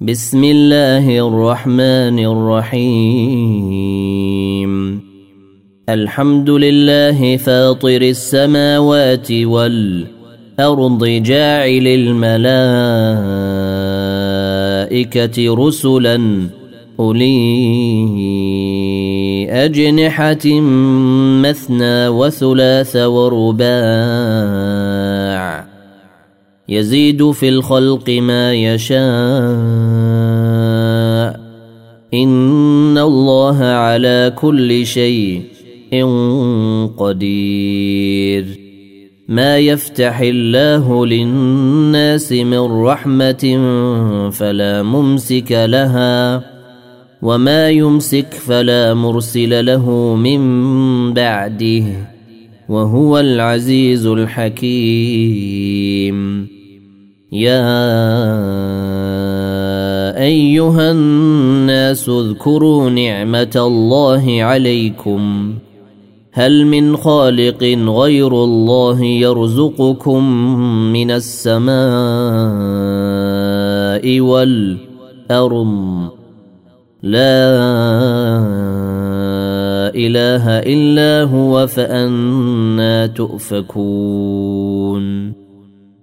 بسم الله الرحمن الرحيم. الحمد لله فاطر السماوات والأرض جاعل الملائكة رسلا أولي أجنحة مثنى وثلاث ورباع. يزيد في الخلق ما يشاء. إن الله على كل شيء قدير. ما يفتح الله للناس من رحمة فلا ممسك لها وما يمسك فلا مرسل له من بعده وهو العزيز الحكيم. يا أيها الناس اذكروا نعمة الله عليكم. هل من خالق غير الله يرزقكم من السماء والأرض؟ لا إله إلا هو فأنا تؤفكون.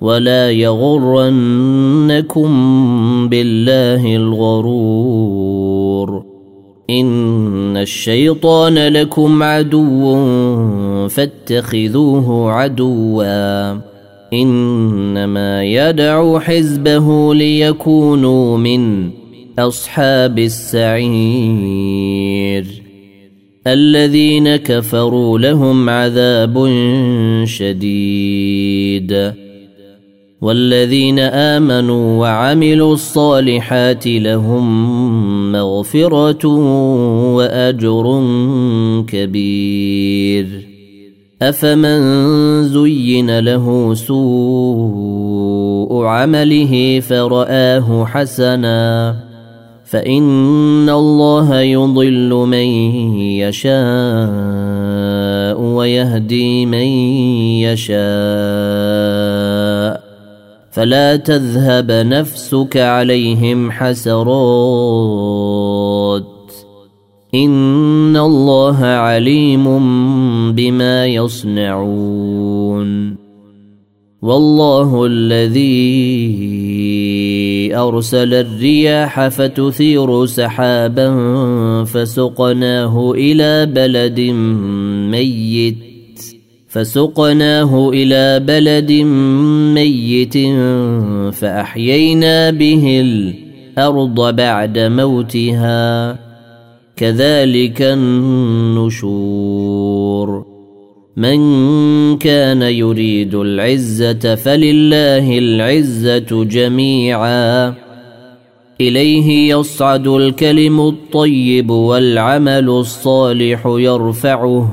ولا يغرنكم بالله الغرور. إن الشيطان لكم عدو فاتخذوه عدوا. إنما يدعو حزبه ليكونوا من أصحاب السعير. الذين كفروا لهم عذاب شديد. والذين آمنوا وعملوا الصالحات لهم مغفرة وأجر كبير. أفمن زين له سوء عمله فرآه حسنا. فإن الله يضل من يشاء ويهدي من يشاء. فلا تذهب نفسك عليهم حسرات. إن الله عليم بما يصنعون. والله الذي أرسل الرياح فتثير سحابا فسقناه إلى بلد ميت. فسقناه إلى بلد ميت فأحيينا به الأرض بعد موتها. كذلك النشور. من كان يريد العزة فلله العزة جميعا. إليه يصعد الكلم الطيب والعمل الصالح يرفعه.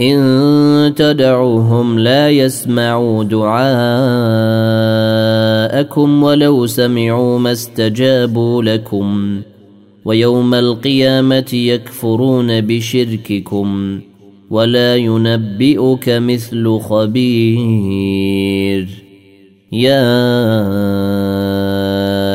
إن تدعوهم لا يسمعوا دعاءكم ولو سمعوا ما استجابوا لكم ويوم القيامة يكفرون بشرككم ولا ينبئك مثل خبير. يا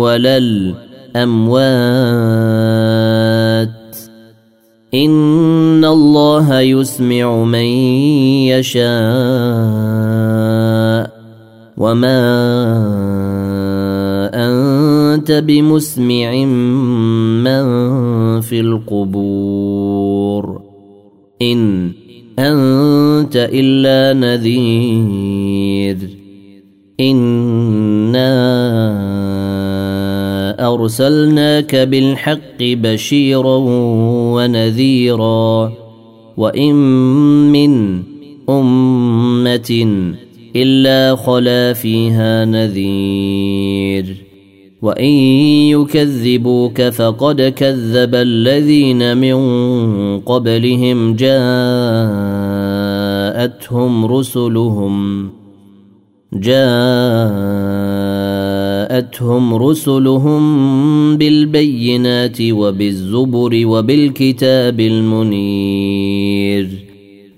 ولا الاموات إن الله يسمع من يشاء. وما أنت بمسمع من في القبور. إن أنت إلا نذير. أنا أرسلناك بالحق بشيرا ونذيرا وإن من أمة إلا خلا فيها نذير وإن يكذبوك فقد كذب الذين من قبلهم جاءتهم رسلهم جاءتهم رسلهم بالبينات وبالزبر وبالكتاب المنير.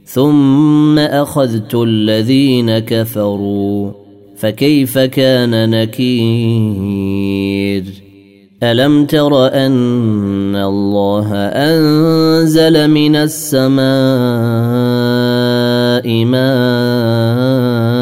ثم أخذت الذين كفروا فكيف كان نكير؟ ألم تر أن الله أنزل من السماء ماء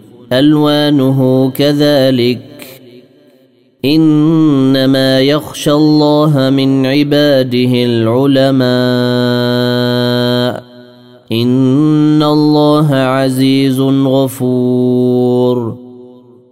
ألوانه كذلك. إنما يخشى الله من عباده العلماء. إن الله عزيز غفور.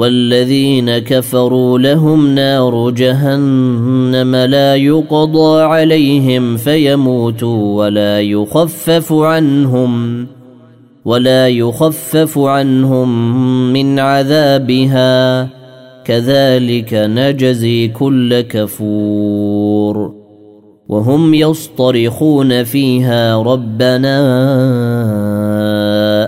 والذين كفروا لهم نار جهنم لا يقضى عليهم فيموتوا ولا يخفف عنهم ولا يخفف عنهم من عذابها كذلك نجزي كل كفور وهم يصطرخون فيها ربنا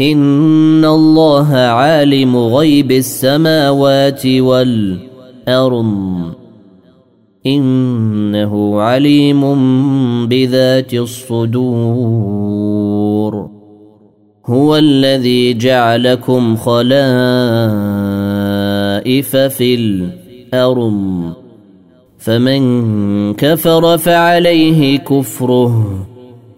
ان الله عالم غيب السماوات والارض. انه عليم بذات الصدور. هو الذي جعلكم خلائف في الأرض. فمن كفر فعليه كفره.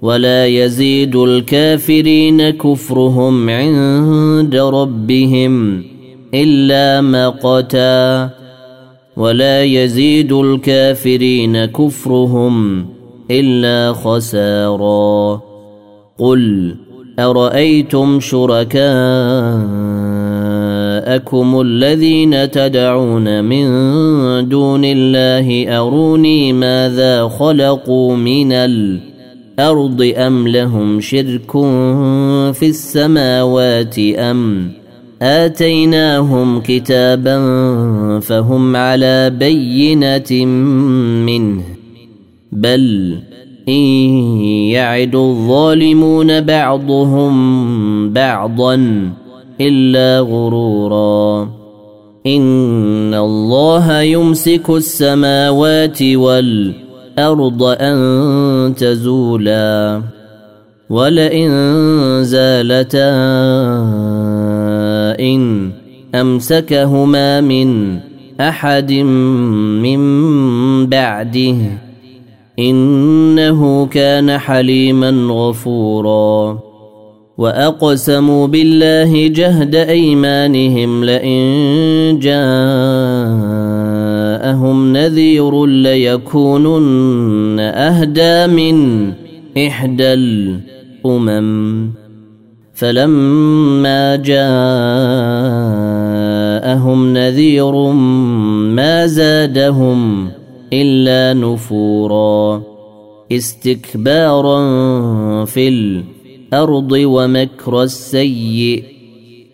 ولا يزيد الكافرين كفرهم عند ربهم إلا مقتا. ولا يزيد الكافرين كفرهم إلا خسارا. قل أرأيتم شركاءكم الذين تدعون من دون الله أروني ماذا خلقوا من الأرض الأرض أم لهم شرك في السماوات أم آتيناهم كتابا فهم على بينة منه بل إن يعد الظالمون بعضهم بعضا إلا غرورا إن الله يمسك السماوات والارض الأرض أن تزولا ولئن زالتا إن أمسكهما من أحد من بعده إنه كان حليما غفورا وأقسموا بالله جهد أيمانهم لئن جاءهم نذير ليكونن أهدى من إحدى الأمم. فلما جاءهم نذير ما زادهم إلا نفورا. استكبارا في الأرض ومكر السيء.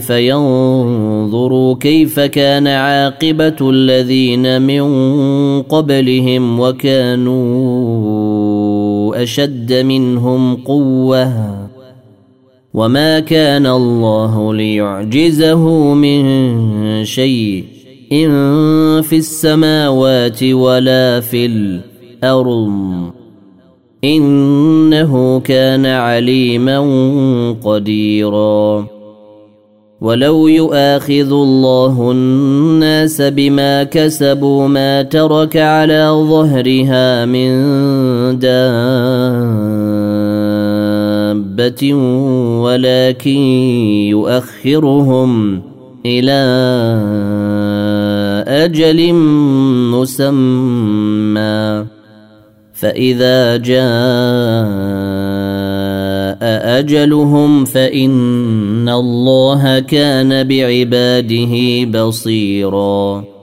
فينظروا كيف كان عاقبة الذين من قبلهم وكانوا أشد منهم قوة. وما كان الله ليعجزه من شيء إن في السماوات ولا في الأرض. إنه كان عليما قديرا. ولو يؤاخذ الله الناس بما كسبوا ما ترك على ظهرها من دابة ولكن يؤخرهم إلى أجل مسمى فإذا جاء أجلهم فإن الله كان بعباده بصيراً